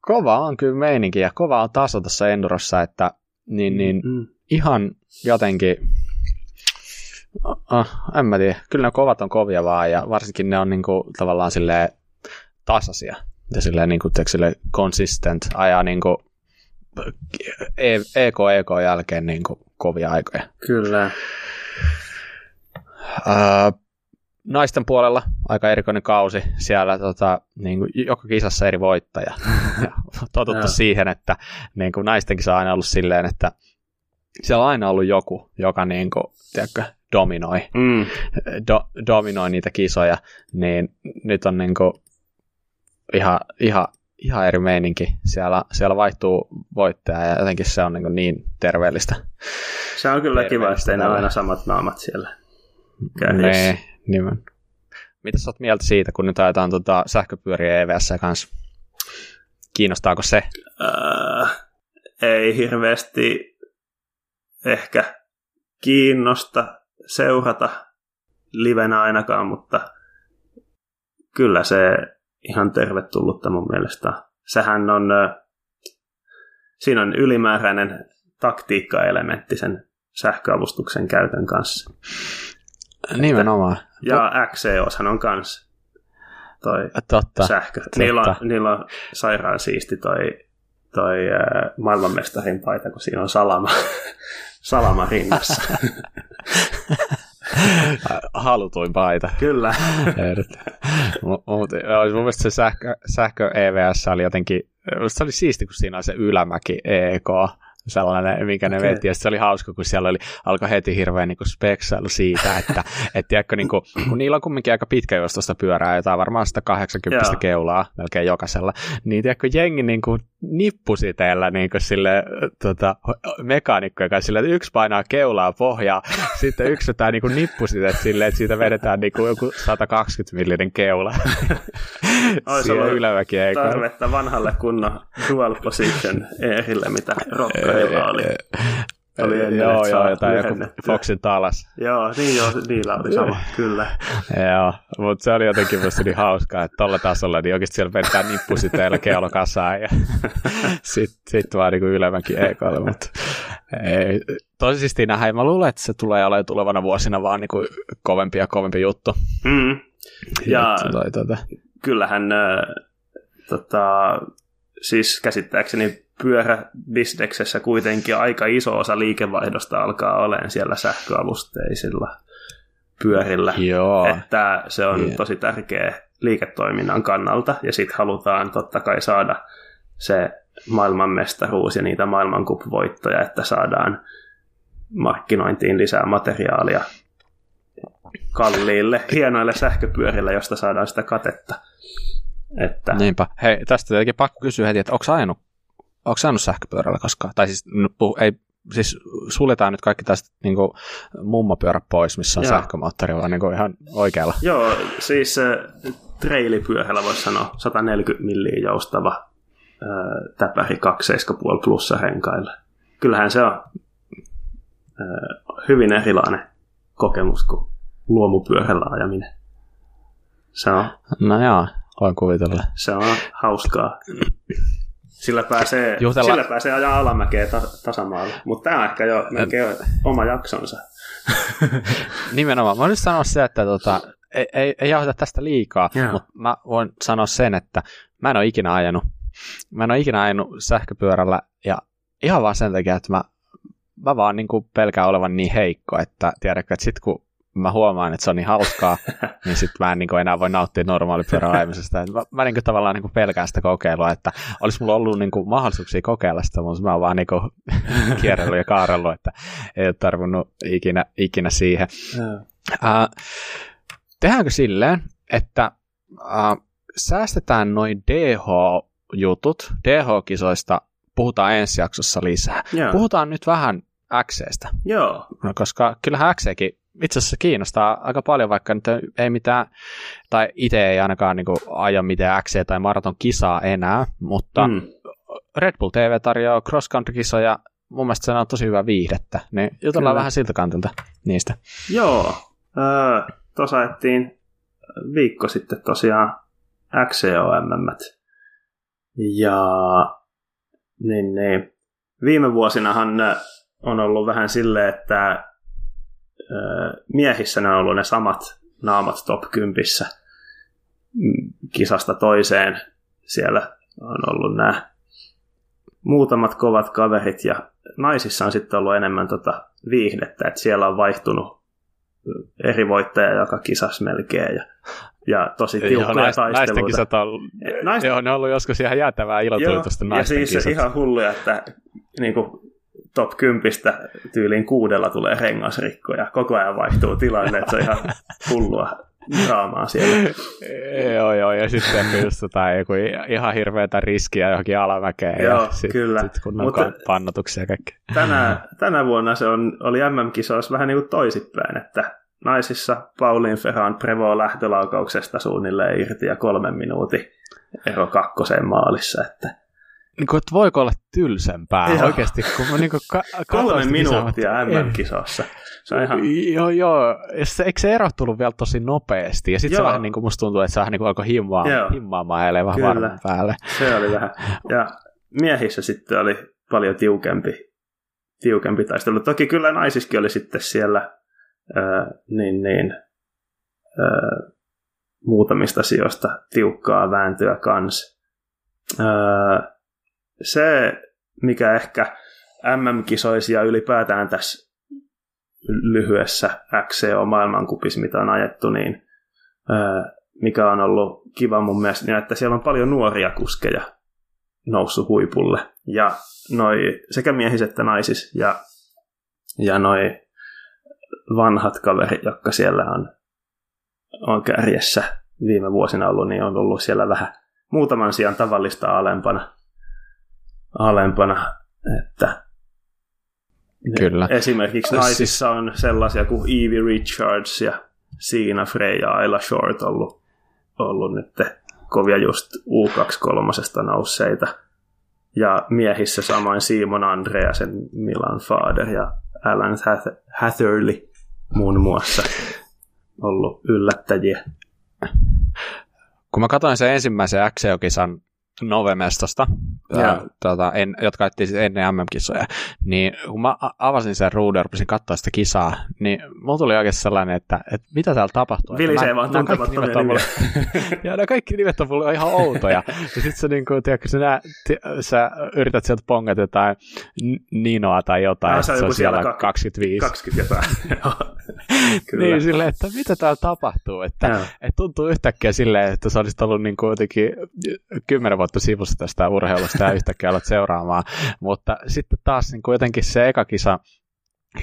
Speaker 1: kova on kyllä meininki ja kova on taso tässä Endurossa, että niin, niin mm. ihan jotenkin Oh, en mä tiedä. Kyllä ne kovat on kovia vaan, ja varsinkin ne on niinku, tavallaan silleen tasaisia. Ja silleen, niinku, silleen consistent, ajaa niinku, EK EK jälkeen niinku, kovia aikoja.
Speaker 2: Kyllä.
Speaker 1: Uh, naisten puolella aika erikoinen kausi. Siellä tota, niin kuin, joka kisassa eri voittaja. ja totuttu siihen, että niin kuin, naistenkin on aina ollut silleen, että siellä on aina ollut joku, joka niin kuin, tiedätkö, dominoi, mm. do, dominoi niitä kisoja, niin nyt on niin kuin, ihan, ihan, ihan eri meininki. Siellä, siellä vaihtuu voittaja ja jotenkin se on niin, niin terveellistä.
Speaker 2: Se on kyllä kiva, että ne aina samat naamat siellä
Speaker 1: kädessä. Nimen. Mitä sä oot mieltä siitä, kun nyt ajetaan tota sähköpyöriä EVS kanssa? Kiinnostaako se?
Speaker 2: Äh, ei hirveästi ehkä kiinnosta seurata livenä ainakaan, mutta kyllä se ihan tervetullutta mun mielestä. Sehän on, siinä on ylimääräinen taktiikkaelementti sen sähköavustuksen käytön kanssa.
Speaker 1: Nimenomaan.
Speaker 2: Ja XEOshan on kans toi
Speaker 1: totta,
Speaker 2: sähkö. Totta. Niillä, on, niillä on sairaan siisti toi, toi äh, maailmanmestarin paita, kun siinä on salama, salama rinnassa.
Speaker 1: Halutuin paita.
Speaker 2: Kyllä.
Speaker 1: Mutta mun mielestä se sähkö, sähkö EVS oli jotenkin, se oli siisti, kun siinä on se ylämäki EK, sellainen, minkä ne okay. veti. Ja se oli hauska, kun siellä oli, alkoi heti hirveän niin speksailu siitä, että et, tiedätkö, niin kuin, kun niillä on kumminkin aika pitkäjuostosta pyörää, jotain varmaan 180 yeah. keulaa melkein jokaisella, niin tiedätkö, jengi niin kuin nippusiteellä niin kuin sille, tota, mekaanikkoja kanssa sille, että yksi painaa keulaa pohjaa, sitten yksi vetää niin kuin nippusiteet silleen, että siitä vedetään niin kuin joku 120 millinen keula.
Speaker 2: Yläväki ei tarvetta vanhalle kunnon dual position Eerille, mitä rokkailla oli.
Speaker 1: Oli ennen, joo, joo, jotain joku Foxin talas.
Speaker 2: joo, niin joo, niillä oli sama, kyllä.
Speaker 1: joo, mutta se oli jotenkin minusta niin hauskaa, että tuolla tasolla niin oikeasti siellä vedetään nippusiteillä keulokasaan ja sitten sit vaan niin ylemäkin EKlle, mutta ei, tosisesti nähdään, mä luulen, että se tulee olemaan tulevana vuosina vaan niin kuin kovempi ja kovempi juttu.
Speaker 2: Mm. Ja, ja toi, tuota. kyllähän äh, tota, siis käsittääkseni pyöräbisneksessä kuitenkin aika iso osa liikevaihdosta alkaa olemaan siellä sähköavusteisilla pyörillä.
Speaker 1: Joo.
Speaker 2: Että se on yeah. tosi tärkeä liiketoiminnan kannalta, ja sitten halutaan totta kai saada se maailmanmestaruus ja niitä maailmankupvoittoja, että saadaan markkinointiin lisää materiaalia kalliille, hienoille sähköpyörille, josta saadaan sitä katetta.
Speaker 1: Että... Niinpä. Hei, tästä tietenkin pakko kysyä heti, että onko ajanut Onko saanut sähköpyörällä koskaan? Tai siis, puh, ei, siis suljetaan nyt kaikki tästä niin kuin, mummopyörä pois, missä on Joo. sähkömoottori, vaan niin kuin, ihan oikealla.
Speaker 2: Joo, siis äh, treilipyörällä voisi sanoa 140 milliä joustava äh, täpäri 2,5 plussa renkailla. Kyllähän se on äh, hyvin erilainen kokemus kuin luomupyörällä ajaminen. Se on,
Speaker 1: no joo, voin kuvitella.
Speaker 2: Se on hauskaa. Sillä pääsee, Juhtella... sillä pääsee ajaa alamäkeä ta- tasamaalla. Mutta tämä on ehkä jo melkein oma jaksonsa.
Speaker 1: Nimenomaan. Mä nyt sanoa se, että tota, ei, ei, ei jahdata tästä liikaa, yeah. mutta mä voin sanoa sen, että mä en ole ikinä ajanut. Mä en ole ikinä ajanut sähköpyörällä ja ihan vaan sen takia, että mä, mä vaan niin kuin pelkään olevan niin heikko, että tiedätkö, että sit kun mä huomaan, että se on niin hauskaa, niin sitten mä en niin enää voi nauttia normaalipyörän ajamisesta. Mä, mä niin kuin, tavallaan niin kuin pelkään sitä kokeilua, että olisi mulla ollut niin kuin, mahdollisuuksia kokeilla sitä, mutta mä oon vaan niin kuin, kierrellyt ja kaarellut, että ei ole tarvinnut ikinä, ikinä siihen. Uh, tehdäänkö silleen, että uh, säästetään noin DH-jutut, DH-kisoista puhutaan ensi jaksossa lisää. Joo. Puhutaan nyt vähän Xestä.
Speaker 2: Joo.
Speaker 1: No, koska kyllähän Xekin itse asiassa kiinnostaa aika paljon, vaikka nyt ei mitään, tai itse ei ainakaan niin kuin, aja mitään XC tai maraton kisaa enää, mutta mm. Red Bull TV tarjoaa cross country kisoja, mun mielestä se on tosi hyvä viihdettä, niin jutellaan Kyllä. vähän siltä kantilta niistä.
Speaker 2: Joo, öö, tuossa ajettiin viikko sitten tosiaan XCOM. Ja niin, niin. viime vuosinahan on ollut vähän silleen, että miehissä ne on ollut ne samat naamat top 10 mm, kisasta toiseen. Siellä on ollut nämä muutamat kovat kaverit ja naisissa on sitten ollut enemmän tota viihdettä, että siellä on vaihtunut eri voittaja joka kisas melkein ja, ja tosi tiukkoja
Speaker 1: nais,
Speaker 2: taisteluita.
Speaker 1: Naisten kisat on, Naist... joo, ne on ollut joskus ihan jäätävää ilotuitusta naisten
Speaker 2: ja siis
Speaker 1: kisat.
Speaker 2: ihan hulluja, että niin kuin, top 10 tyyliin kuudella tulee rengasrikko ja koko ajan vaihtuu tilanne, että se on ihan hullua draamaa siellä.
Speaker 1: joo, joo, ja sitten just tota, joku ihan hirveätä riskiä johonkin alamäkeen joo, ja sitten sit kun on pannotuksia ja kaikki.
Speaker 2: Tänä, tänä vuonna se on, oli MM-kisoissa vähän niin kuin toisipäin, että naisissa Pauliin Ferran Prevo lähtölaukauksesta suunnilleen irti ja kolmen minuutin ero kakkoseen maalissa, että
Speaker 1: niin kuin, että voiko olla tylsempää joo. oikeasti, kun mä niin kuin ka-
Speaker 2: Kolme minuuttia. Se on ihan...
Speaker 1: Joo, joo. Ja se, eikö se ero tullut vielä tosi nopeasti? Ja sitten se vähän niin kuin musta tuntuu, että se vähän niin kuin alkoi himmaa, himmaamaan ja vähän varmaan päälle.
Speaker 2: se oli vähän. Ja miehissä sitten oli paljon tiukempi, tiukempi taistelu. Toki kyllä naisiskin oli sitten siellä ää, niin, niin, ää, muutamista sijoista tiukkaa vääntöä kanssa. Se, mikä ehkä MM-kisoisia ja ylipäätään tässä lyhyessä XCO-maailmankupissa, mitä on ajettu, niin mikä on ollut kiva mun mielestä, niin että siellä on paljon nuoria kuskeja noussut huipulle. Ja noi sekä miehiset että naisis ja, ja noi vanhat kaverit, jotka siellä on, on kärjessä viime vuosina ollut, niin on ollut siellä vähän muutaman sijaan tavallista alempana alempana. Että
Speaker 1: Kyllä.
Speaker 2: Esimerkiksi naisissa on sellaisia kuin Evie Richards ja Siina Frey ja Ayla Short ollut, ollut nyt kovia just U23 nousseita. Ja miehissä samoin Simon Andreasen, Milan Fader ja Alan Hatherley muun muassa ollut yllättäjiä.
Speaker 1: Kun mä katsoin sen ensimmäisen Xeokisan Novemestosta, ää, tota, en, jotka ettiin siis ennen MM-kisoja, niin kun mä avasin sen ruudun ja rupesin katsoa sitä kisaa, niin mulla tuli oikeasti sellainen, että, että mitä täällä tapahtuu.
Speaker 2: Vilisee vaan tuntemattomia nimiä.
Speaker 1: ja no kaikki nimet on mulle ihan outoja. ja sitten sä, niin kuin, tiedätkö, sä, nä, t- sä yrität sieltä pongata jotain Ninoa tai jotain, no,
Speaker 2: se
Speaker 1: on,
Speaker 2: se
Speaker 1: on
Speaker 2: siellä
Speaker 1: 25.
Speaker 2: 20 jotain.
Speaker 1: niin silleen, että mitä täällä tapahtuu. Että, että tuntuu yhtäkkiä silleen, että sä olisit ollut niin kuin jotenkin kymmenen vuotta sivussa tästä urheilusta ja yhtäkkiä alat seuraamaan. Mutta sitten taas niin kuin jotenkin se eka kisa,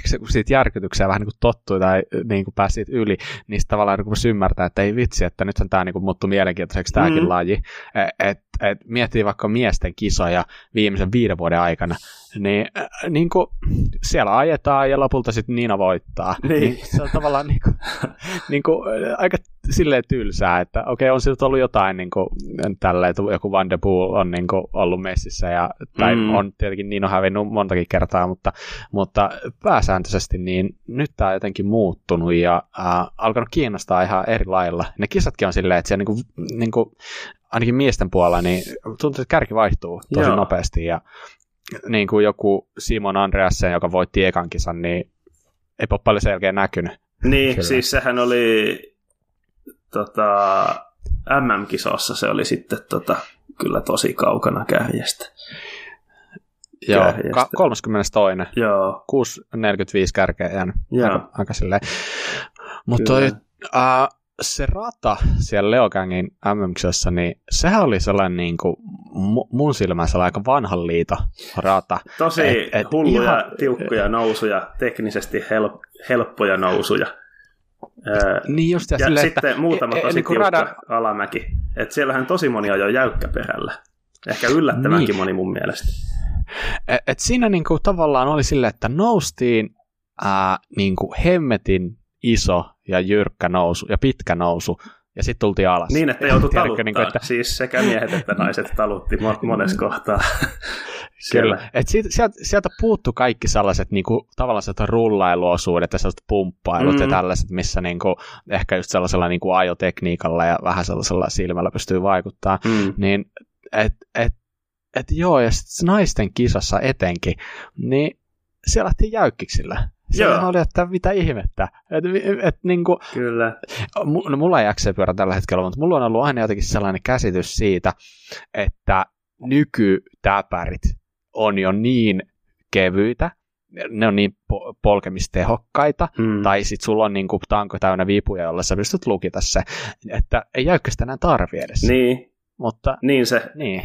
Speaker 1: se, kun siitä järkytykseen vähän niin kuin tottui tai niin kuin pääsi yli, niin tavallaan niin ymmärtää, että ei vitsi, että nythän tämä niin kuin muuttui mielenkiintoiseksi tämäkin mm. laji. Et, et, et miettii vaikka miesten kisoja viimeisen viiden vuoden aikana, niin, äh, niin kuin, siellä ajetaan ja lopulta sitten Niina voittaa. Niin. niin se on tavallaan niin kuin, niin kuin, aika silleen tylsää, että okei, okay, on siltä ollut jotain niin kuin, tällä, että joku Van de Poel on niin kuin, ollut messissä, ja, tai mm. on tietenkin Niino hävinnyt montakin kertaa, mutta, mutta pääsääntöisesti niin nyt tämä on jotenkin muuttunut ja äh, alkanut kiinnostaa ihan eri lailla. Ne kisatkin on silleen, että siellä niin kuin, niin kuin, ainakin miesten puolella, niin tuntuu, että kärki vaihtuu tosi Joo. nopeasti ja niin kuin joku Simon Andreasen, joka voitti ekan kisan, niin ei ole paljon selkeä näkynyt.
Speaker 2: Niin, Kyllä. siis sehän oli tota, MM-kisossa se oli sitten tota, kyllä tosi kaukana kärjestä.
Speaker 1: Joo, kärjestä. Ka- 32.
Speaker 2: Joo.
Speaker 1: 6.45 kärkeä jäänyt. Joo. Aika, aika silleen. Mutta toi, uh, se rata siellä Leogangin mm niin sehän oli sellainen niin kuin, mun silmässä aika vanhan liito rata.
Speaker 2: Tosi et, et hulluja, ihan, tiukkoja nousuja, teknisesti help, helppoja nousuja.
Speaker 1: niin just,
Speaker 2: ja, ja
Speaker 1: sille,
Speaker 2: sitten
Speaker 1: että,
Speaker 2: muutama
Speaker 1: e,
Speaker 2: tosi niin tiukka radan... alamäki. Et siellähän tosi moni ajoi jäykkäperällä. Ehkä yllättävänkin niin. moni mun mielestä.
Speaker 1: Et, et siinä niinku tavallaan oli silleen, että noustiin ää, niinku hemmetin iso ja jyrkkä nousu ja pitkä nousu, ja sitten tultiin alas.
Speaker 2: Niin, että joutui taluttaa. Niin kuin, että... Siis sekä miehet että naiset talutti monessa kohtaa.
Speaker 1: Kyllä. Et sieltä, sieltä puuttu kaikki sellaiset niin kuin, tavallaan sellaiset rullailuosuudet ja sellaiset pumppailut mm. ja tällaiset, missä niin kuin, ehkä just sellaisella niin kuin ajotekniikalla ja vähän sellaisella silmällä pystyy vaikuttaa. Mm. Niin, et, et, et joo, ja sitten naisten kisassa etenkin, niin siellä lähti jäykkiksillä Se oli, että mitä ihmettä. Et, et, niin kuin,
Speaker 2: Kyllä.
Speaker 1: No, mulla ei XC-pyörä tällä hetkellä, mutta mulla on ollut aina jotenkin sellainen käsitys siitä, että nykytäpärit on jo niin kevyitä, ne on niin po- polkemistehokkaita, mm. tai sitten sulla on niinku tanko täynnä vipuja, jolla sä pystyt lukita se, että ei jäykkästä enää tarvi edes.
Speaker 2: Niin.
Speaker 1: Mutta,
Speaker 2: niin se,
Speaker 1: niin.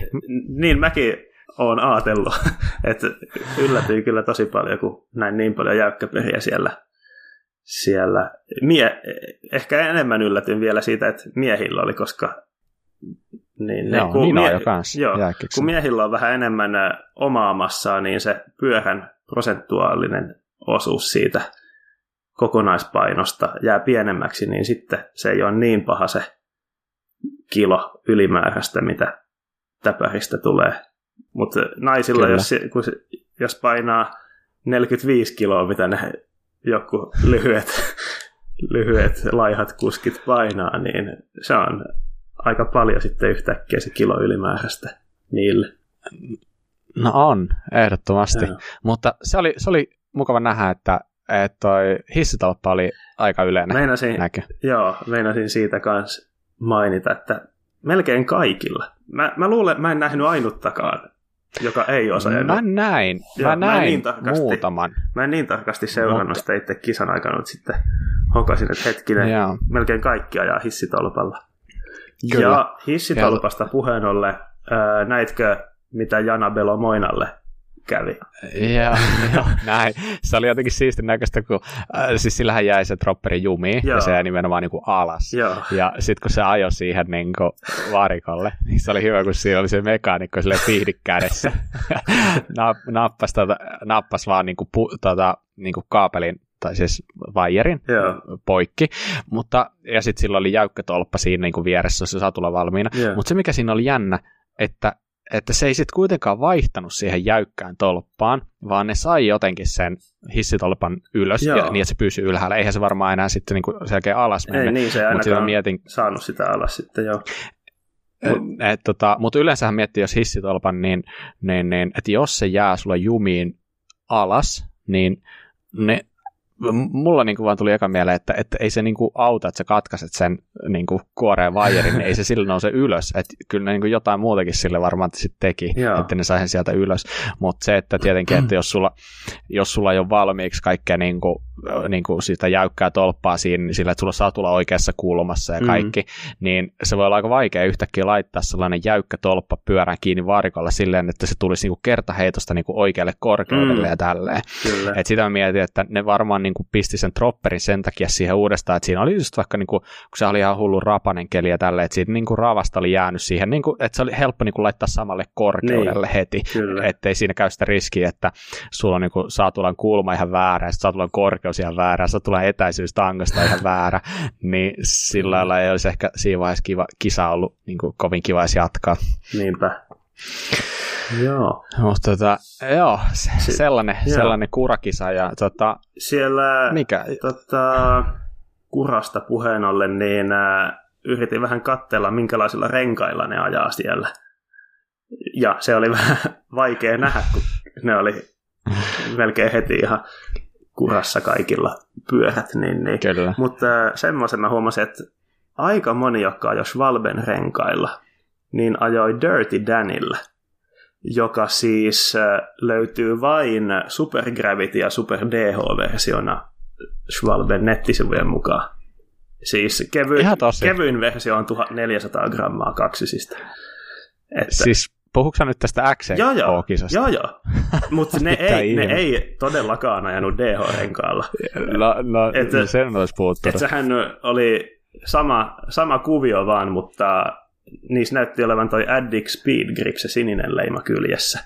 Speaker 2: niin mäkin olen ajatellut, että yllätyin kyllä tosi paljon, kun näin niin paljon jäykkäperiä siellä. siellä. Mie, ehkä enemmän yllätyin vielä siitä, että miehillä oli, koska
Speaker 1: niin, ne, joo, kun, niin mie-
Speaker 2: joo, kun miehillä on vähän enemmän omaa massaa, niin se pyörän prosentuaalinen osuus siitä kokonaispainosta jää pienemmäksi, niin sitten se ei ole niin paha se kilo ylimääräistä, mitä täpäristä tulee. Mutta naisilla, jos, kun jos painaa 45 kiloa, mitä ne joku lyhyet, lyhyet laihat kuskit painaa, niin se on aika paljon sitten yhtäkkiä se kilo ylimääräistä niille.
Speaker 1: No on, ehdottomasti. Joo. Mutta se oli, se oli mukava nähdä, että, että toi hissitolppa oli aika yleinen
Speaker 2: meinasin, näkö. Joo, meinasin siitä kanssa mainita, että melkein kaikilla. Mä, mä luulen, mä en nähnyt ainuttakaan, joka ei osaa.
Speaker 1: Mä näin, joo, mä näin mä niin tarkasti, muutaman.
Speaker 2: Mä en niin tarkasti seurannut mutta... sitä itse kisan aikana, mutta sitten hokasin, että hetkinen, joo. melkein kaikki ajaa hissitolpalla. Kyllä. Ja hissitolpasta puheen ollen, näitkö mitä Jana Belomoinalle kävi.
Speaker 1: Joo, joo, näin. Se oli jotenkin siisti näköistä, kun äh, siis sillähän jäi se dropperi jumiin joo. ja se jäi nimenomaan niin kuin alas. Joo. Ja sitten kun se ajoi siihen niin kuin varikolle, niin se oli hyvä, kun siinä oli se mekaanikko sille pihdit kädessä. nappas, tota, nappas vaan niin kuin, pu, tota, niin kuin kaapelin tai siis vaijerin yeah. poikki, mutta, ja sitten sillä oli jäykkä tolppa siinä niin kuin vieressä, se saa tulla valmiina. Yeah. Mutta se, mikä siinä oli jännä, että että se ei sitten kuitenkaan vaihtanut siihen jäykkään tolppaan, vaan ne sai jotenkin sen hissitolpan ylös, Joo. ja niin että se pysyy ylhäällä. Eihän se varmaan enää sitten niinku selkeä alas mennä.
Speaker 2: Ei niin, se ei ainakaan mietin... saanut sitä alas sitten, joo.
Speaker 1: Et, tota, mutta yleensähän miettii, jos hissitolpan, niin, niin, niin että jos se jää sulla jumiin alas, niin ne mulla niin kuin vaan tuli eka mieleen, että, että ei se niin kuin auta, että sä katkaiset sen niin kuin kuoreen vaijerin, niin ei se silloin nouse ylös. Että kyllä ne niin kuin jotain muutakin sille varmaan sitten teki, Joo. että ne sai sen sieltä ylös. Mutta se, että tietenkin, että jos sulla, jos sulla ei ole valmiiksi kaikkea niin kuin, niin kuin sitä jäykkää tolppaa siinä, niin sillä, että sulla saa tulla oikeassa kulmassa ja mm. kaikki, mm. niin se voi olla aika vaikea yhtäkkiä laittaa sellainen jäykkä tolppa pyörään kiinni varikolla silleen, että se tulisi niin kuin kertaheitosta niin kuin oikealle korkeudelle mm. ja tälleen. että sitä mä mietin, että ne varmaan niin kuin pisti sen dropperin sen takia siihen uudestaan, että siinä oli just vaikka, niin kuin, kun se oli ihan hullu rapanen keli ja tälleen, että siitä niin kuin ravasta oli jäänyt siihen, niin kuin, että se oli helppo niin kuin laittaa samalle korkeudelle niin, heti, kyllä. ettei siinä käy sitä riskiä, että sulla on niin kuin, saatulan kulma ihan väärä, sitten saatulan korkeus ihan väärä, saatulan etäisyys tangosta ihan väärä, niin sillä lailla ei olisi ehkä siinä vaiheessa kiva, kisa ollut niin kuin, kovin kiva jatkaa.
Speaker 2: Niinpä. Joo.
Speaker 1: Mutta tota, joo, se, sellainen, joo. sellainen kurakisa. Ja, tota,
Speaker 2: Siellä mikä? Tota, kurasta puheen ollen, niin äh, yritin vähän katsella, minkälaisilla renkailla ne ajaa siellä. Ja se oli vähän vaikea nähdä, kun ne oli melkein heti ihan kurassa kaikilla pyörät. Niin, niin.
Speaker 1: Kyllä.
Speaker 2: Mutta äh, semmoisen mä huomasin, että aika moni, jotka ajoi Schwalben renkailla, niin ajoi Dirty Danilla – joka siis äh, löytyy vain Super Gravity ja Super DH-versiona Schwalben nettisivujen mukaan. Siis kevy, kevyin versio on 1400 grammaa kaksisista.
Speaker 1: Että... Siis puhuuko nyt tästä x
Speaker 2: joo, joo, mutta ne, ei, ne ei todellakaan ajanut DH-renkaalla.
Speaker 1: No, no että, sen olisi puhuttu.
Speaker 2: Että sehän oli sama, sama kuvio vaan, mutta niissä näytti olevan toi Addict Speed Grip, se sininen leima kyljessä.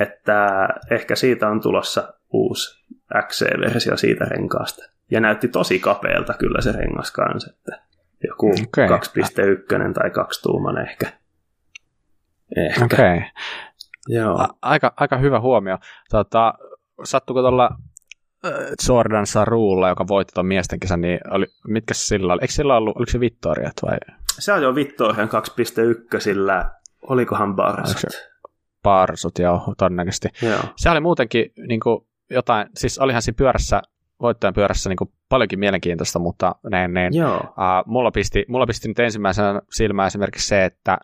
Speaker 2: Että ehkä siitä on tulossa uusi XC-versio siitä renkaasta. Ja näytti tosi kapealta kyllä se rengas kanssa, että joku okay. 2.1 tai 2 tuuman ehkä.
Speaker 1: Ehkä. Okei. Okay. Joo. aika, aika hyvä huomio. Tota, sattuko tuolla Jordan Sarulla, joka voitti tuon miesten kesän, niin oli, mitkä se sillä oli? Eikö sillä ollut, oliko se Vittoriat vai?
Speaker 2: Se on jo Vittorian 2.1, sillä olikohan Barsut?
Speaker 1: Barsut, joo, todennäköisesti. Joo. Se oli muutenkin niin kuin, jotain, siis olihan siinä pyörässä voittajan pyörässä niin paljonkin mielenkiintoista, mutta ne, ne,
Speaker 2: Joo.
Speaker 1: uh, mulla, pisti, mulla pisti nyt ensimmäisenä silmään esimerkiksi se, että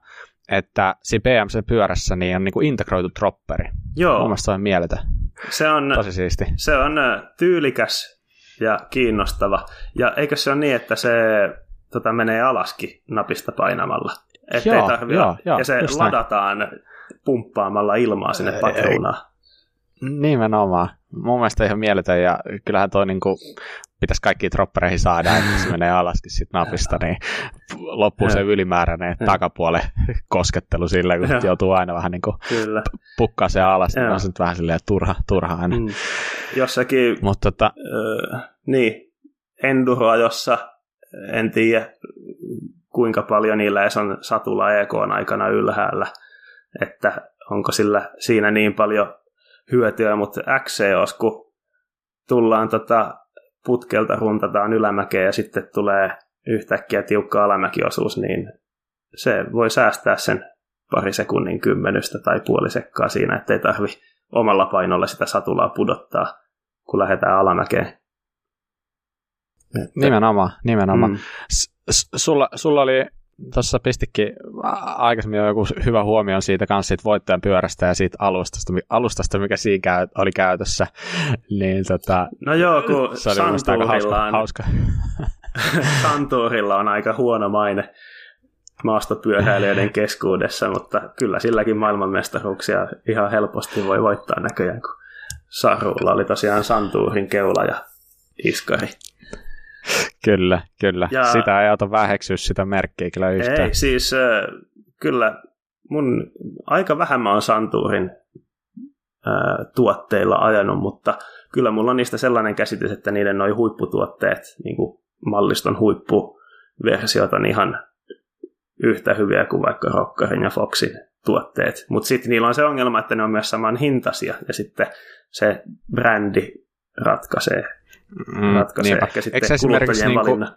Speaker 1: että siinä PMC-pyörässä niin on niin kuin integroitu dropperi.
Speaker 2: Joo.
Speaker 1: Se on mieletä.
Speaker 2: Se on,
Speaker 1: Tosi siisti.
Speaker 2: se on äh, tyylikäs ja kiinnostava. Ja eikö se ole niin, että se tota, menee alaskin napista painamalla? Ettei
Speaker 1: Joo, joo, joo,
Speaker 2: ja se
Speaker 1: just näin.
Speaker 2: ladataan pumppaamalla ilmaa sinne patruunaan.
Speaker 1: Nimenomaan. Mun mielestä ihan mieletön ja kyllähän toi niin kuin, pitäisi kaikki droppereihin saada, että se menee alaskin sit napista, niin loppuu se ylimääräinen takapuolen koskettelu sillä, kun joutuu aina vähän niin kuin
Speaker 2: Kyllä.
Speaker 1: pukkaa se alas, niin on se nyt vähän silleen turha, turha aina.
Speaker 2: Mm. Jossakin
Speaker 1: Mutta tota,
Speaker 2: öö, niin, enduroa, jossa en tiedä kuinka paljon niillä edes on satula EK aikana ylhäällä, että onko sillä siinä niin paljon hyötyä, mutta XCOS, kun tullaan tota putkelta, runtataan ylämäkeä ja sitten tulee yhtäkkiä tiukka alamäkiosuus, niin se voi säästää sen pari sekunnin kymmenystä tai puoli sekkaa siinä, ettei tarvi omalla painolla sitä satulaa pudottaa, kun lähdetään alamäkeen. Että-
Speaker 1: nimenomaan, nimenomaan.
Speaker 2: Mm.
Speaker 1: S- s- sulla, sulla oli tuossa pistikin aikaisemmin jo joku hyvä huomio siitä kanssa siitä voittajan pyörästä ja siitä alustasta, alustasta mikä siinä käy, oli käytössä. Niin tota,
Speaker 2: No joo, kun
Speaker 1: se oli aika hauska,
Speaker 2: on,
Speaker 1: hauska.
Speaker 2: Santuurilla on aika huono maine maastopyöräilijöiden keskuudessa, mutta kyllä silläkin maailmanmestaruuksia ihan helposti voi voittaa näköjään, kun Sarulla oli tosiaan Santuurin keula ja iskari.
Speaker 1: Kyllä, kyllä.
Speaker 2: Ja-
Speaker 1: Sitä ei auta väheksyä sitä merkkiä kyllä yhtään.
Speaker 2: Ei, siis äh, kyllä mun aika vähän mä oon Santuurin äh, tuotteilla ajanut, mutta kyllä mulla on niistä sellainen käsitys, että niiden noi huipputuotteet, niin kuin malliston huippuversiot on ihan yhtä hyviä kuin vaikka Rockerin ja Foxin tuotteet. Mutta sitten niillä on se ongelma, että ne on myös saman hintaisia ja sitten se brändi ratkaisee,
Speaker 1: Mm,
Speaker 2: ratkaisee
Speaker 1: niinpä.
Speaker 2: ehkä sitten
Speaker 1: Eikö esimerkiksi
Speaker 2: kuluttajien
Speaker 1: niinku,
Speaker 2: valinnan.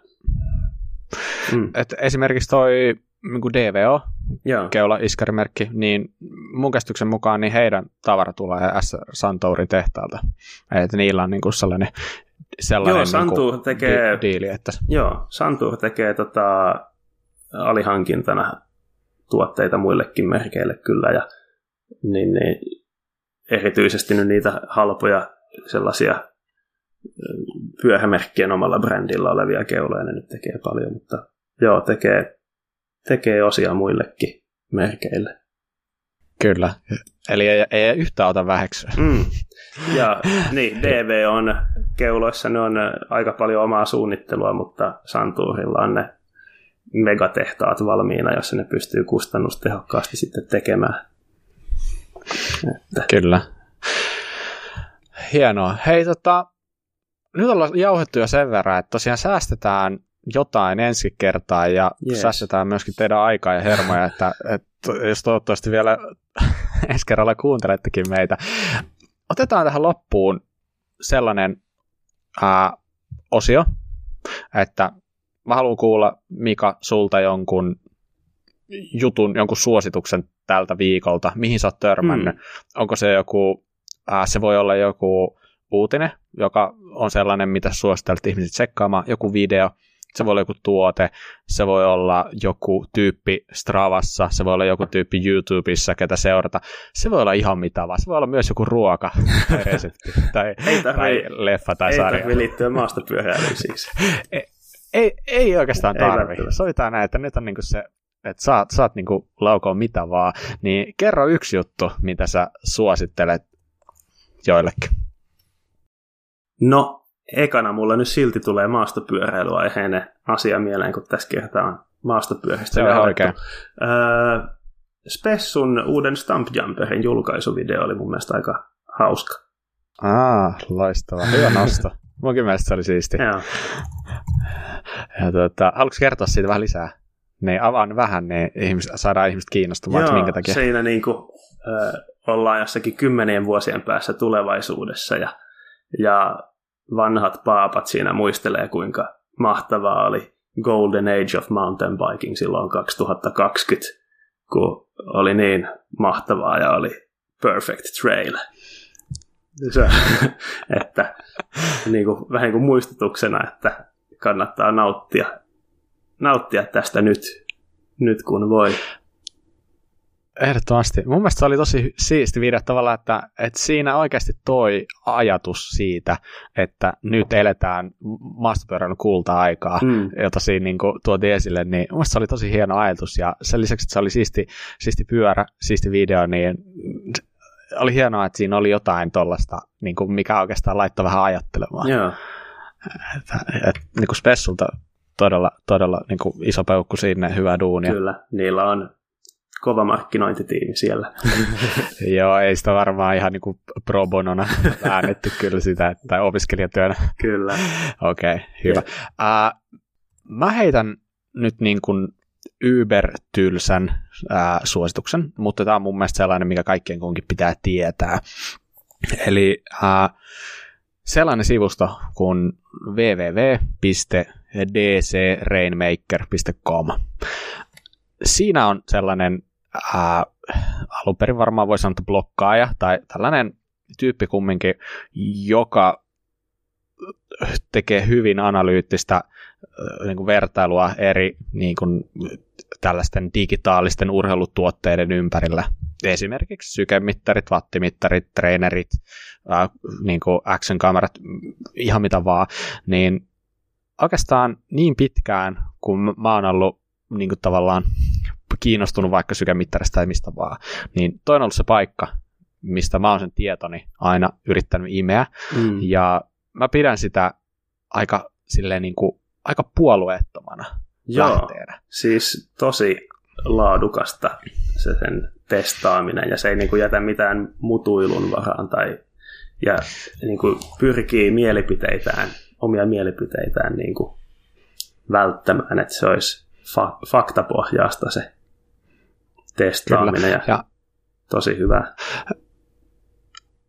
Speaker 2: Mm,
Speaker 1: et esimerkiksi toi niinku DVO,
Speaker 2: joo.
Speaker 1: keula iskarimerkki, niin mun käsityksen mukaan niin heidän tavara tulee S. Santourin tehtaalta. Että niillä on niinku sellainen, sellainen
Speaker 2: Joo,
Speaker 1: niinku
Speaker 2: tekee-
Speaker 1: di- diili, että
Speaker 2: Joo, Santur tekee tota, alihankintana tuotteita muillekin merkeille kyllä, ja niin, niin, erityisesti nyt niitä halpoja sellaisia ö, pyörämerkkien omalla brändillä olevia keuloja ne nyt tekee paljon, mutta joo, tekee, tekee osia muillekin merkeille.
Speaker 1: kyllä. Eli ei, ei yhtään ota väheksyä.
Speaker 2: Mm. Ja niin, DV on keuloissa, ne on aika paljon omaa suunnittelua, mutta Santuurilla on ne megatehtaat valmiina, jossa ne pystyy kustannustehokkaasti sitten tekemään. Että,
Speaker 1: Kyllä. Hienoa. Hei, tota, nyt ollaan jauhettu jo sen verran, että tosiaan säästetään jotain ensi kertaa ja
Speaker 2: Yes.
Speaker 1: säästetään myöskin teidän aikaa ja hermoja, että, että jos toivottavasti vielä ensi kerralla kuuntelettekin meitä. Otetaan tähän loppuun sellainen ää, osio, että mä haluan kuulla Mika sulta jonkun jutun, jonkun suosituksen tältä viikolta, mihin sä oot törmännyt.
Speaker 2: Mm.
Speaker 1: Onko se joku, ää, se voi olla joku uutinen, joka on sellainen, mitä suosittelet ihmiset tsekkaamaan, joku video, se voi olla joku tuote, se voi olla joku tyyppi Stravassa, se voi olla joku tyyppi YouTubessa, ketä seurata. Se voi olla ihan mitä vaan. Se voi olla myös joku ruoka tai resepti tai,
Speaker 2: Ei tarvi-
Speaker 1: tai leffa tai
Speaker 2: ei
Speaker 1: sarja.
Speaker 2: tarvitse liittyä maastopyöräilyyn siis.
Speaker 1: Ei, ei oikeastaan
Speaker 2: Ei
Speaker 1: tarvi.
Speaker 2: välttämättä.
Speaker 1: Sovitaan näin, että nyt on niinku se, että saat, saat niinku laukoa mitä vaan. Niin kerro yksi juttu, mitä sä suosittelet joillekin.
Speaker 2: No, ekana mulla nyt silti tulee maastopyöräilyaiheinen asia mieleen, kun tässä kertaa maastopyöräistä.
Speaker 1: Se on oikein.
Speaker 2: Öö, Spessun uuden Stump Jumperin julkaisuvideo oli mun mielestä aika hauska.
Speaker 1: Ah, loistava. Hyvä nosto. Munkin mielestä se oli siisti.
Speaker 2: Joo.
Speaker 1: Ja tuota, haluatko kertoa siitä vähän lisää? Niin avaan vähän, niin ihmiset, saadaan ihmiset kiinnostumaan, että minkä takia.
Speaker 2: siinä niin kuin, ö, ollaan jossakin kymmenien vuosien päässä tulevaisuudessa ja, ja vanhat paapat siinä muistelee, kuinka mahtavaa oli Golden Age of Mountain Biking silloin 2020, kun oli niin mahtavaa ja oli Perfect Trail. Se, että niin kuin, vähän niin kuin muistutuksena, että kannattaa nauttia, nauttia tästä nyt, nyt kun voi.
Speaker 1: Ehdottomasti. Mun mielestä se oli tosi siisti video tavallaan, että, että siinä oikeasti toi ajatus siitä, että nyt eletään maastopyörän kulta-aikaa, mm. jota siinä niin kuin, tuotiin esille, niin mun mielestä se oli tosi hieno ajatus. Ja sen lisäksi, että se oli siisti, siisti pyörä, siisti video, niin oli hienoa, että siinä oli jotain tuollaista, niin kuin mikä oikeastaan laittoi vähän ajattelemaan.
Speaker 2: Joo.
Speaker 1: Että, että, niin kuin Spessulta todella, todella niin kuin iso peukku sinne, hyvä duunia.
Speaker 2: Kyllä, niillä on kova markkinointitiimi siellä.
Speaker 1: Joo, ei sitä varmaan ihan niin kuin pro bonona äännetty kyllä sitä, tai opiskelijatyönä.
Speaker 2: Kyllä.
Speaker 1: Okei, okay, hyvä. Uh, mä heitän nyt niin kuin Uber-tylsän uh, suosituksen, mutta tämä on mun mielestä sellainen, mikä kaikkien kunkin pitää tietää. Eli uh, sellainen sivusto kuin www.dcrainmaker.com. Siinä on sellainen ää, alun perin varmaan voi sanoa blokkaaja tai tällainen tyyppi kumminkin, joka tekee hyvin analyyttistä niin kuin vertailua eri niin kuin, tällaisten digitaalisten urheilutuotteiden ympärillä. Esimerkiksi sykemittarit, wattimittarit, trainerit, ää, niin kuin action-kamerat, ihan mitä vaan. Niin oikeastaan niin pitkään, kun mä oon ollut niin kuin tavallaan kiinnostunut vaikka sykemittarista tai mistä vaan, niin toi on ollut se paikka, mistä mä oon sen tietoni aina yrittänyt imeä. Mm. Ja mä pidän sitä aika silleen niin kuin, aika puolueettomana
Speaker 2: Joo, lähteenä. siis tosi laadukasta se sen testaaminen ja se ei niin kuin jätä mitään mutuilun varaan tai ja niin kuin pyrkii mielipiteitään, omia mielipiteitään niin kuin välttämään, että se olisi fa- faktapohjaista se testaaminen Kyllä. ja, ja tosi hyvä.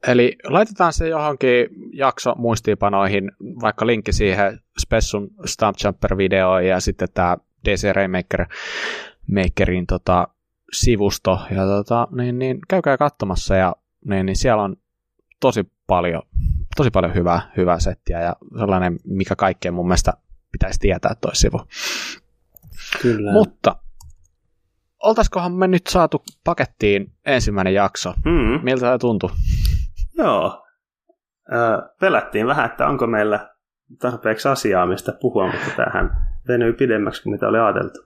Speaker 1: Eli laitetaan se johonkin jakso muistiinpanoihin, vaikka linkki siihen Spessun Stump Jumper-videoon ja sitten tämä DC Raymaker Makerin tota, sivusto. Ja tota, niin, niin, käykää katsomassa ja niin, niin siellä on tosi paljon, tosi paljon hyvää, hyvää settiä ja sellainen, mikä kaikkeen mun mielestä pitäisi tietää toi sivu.
Speaker 2: Kyllä.
Speaker 1: Mutta oltaiskohan me nyt saatu pakettiin ensimmäinen jakso?
Speaker 2: Mm.
Speaker 1: Miltä tämä tuntui?
Speaker 2: Joo. Ö, pelättiin vähän, että onko meillä tarpeeksi asiaa, mistä puhua, mutta tähän venyy pidemmäksi kuin mitä oli ajateltu.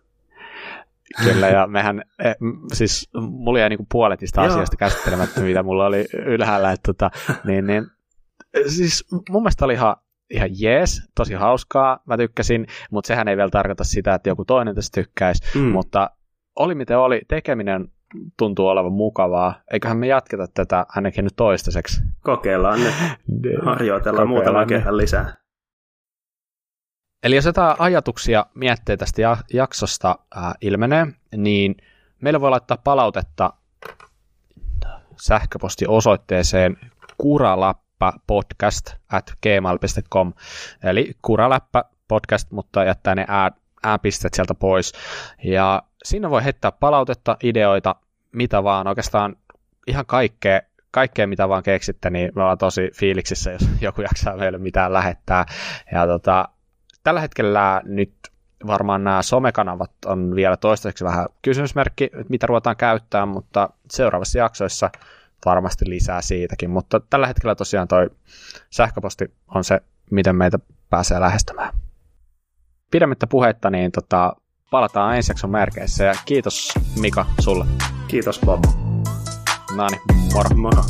Speaker 1: Kyllä, ja mehän, e, siis mulla jäi niinku puolet niistä asioista käsittelemättä, mitä mulla oli ylhäällä, että tota, niin, niin, siis mun mielestä oli ihan, ihan jees, tosi hauskaa, mä tykkäsin, mutta sehän ei vielä tarkoita sitä, että joku toinen tästä tykkäisi, mm. mutta oli miten oli, tekeminen tuntuu olevan mukavaa. Eiköhän me jatketa tätä ainakin nyt toistaiseksi.
Speaker 2: Kokeillaan nyt. Harjoitellaan muutama kerran lisää.
Speaker 1: Eli jos jotain ajatuksia, mietteitä tästä jaksosta äh, ilmenee, niin meillä voi laittaa palautetta sähköpostiosoitteeseen kuraläppäpodcast at gmail.com eli kuraläppä podcast, mutta jättää ne ää, ääpistet sieltä pois. Ja siinä voi heittää palautetta, ideoita, mitä vaan, oikeastaan ihan kaikkea, kaikkea mitä vaan keksitte, niin me ollaan tosi fiiliksissä, jos joku jaksaa meille mitään lähettää. Ja tota, tällä hetkellä nyt varmaan nämä somekanavat on vielä toistaiseksi vähän kysymysmerkki, että mitä ruvetaan käyttää, mutta seuraavassa jaksoissa varmasti lisää siitäkin. Mutta tällä hetkellä tosiaan toi sähköposti on se, miten meitä pääsee lähestymään. Pidemmittä puhetta, niin tota, palataan ensi jakson merkeissä ja kiitos Mika sulle.
Speaker 2: Kiitos Bob.
Speaker 1: No niin, moro.
Speaker 2: Moro.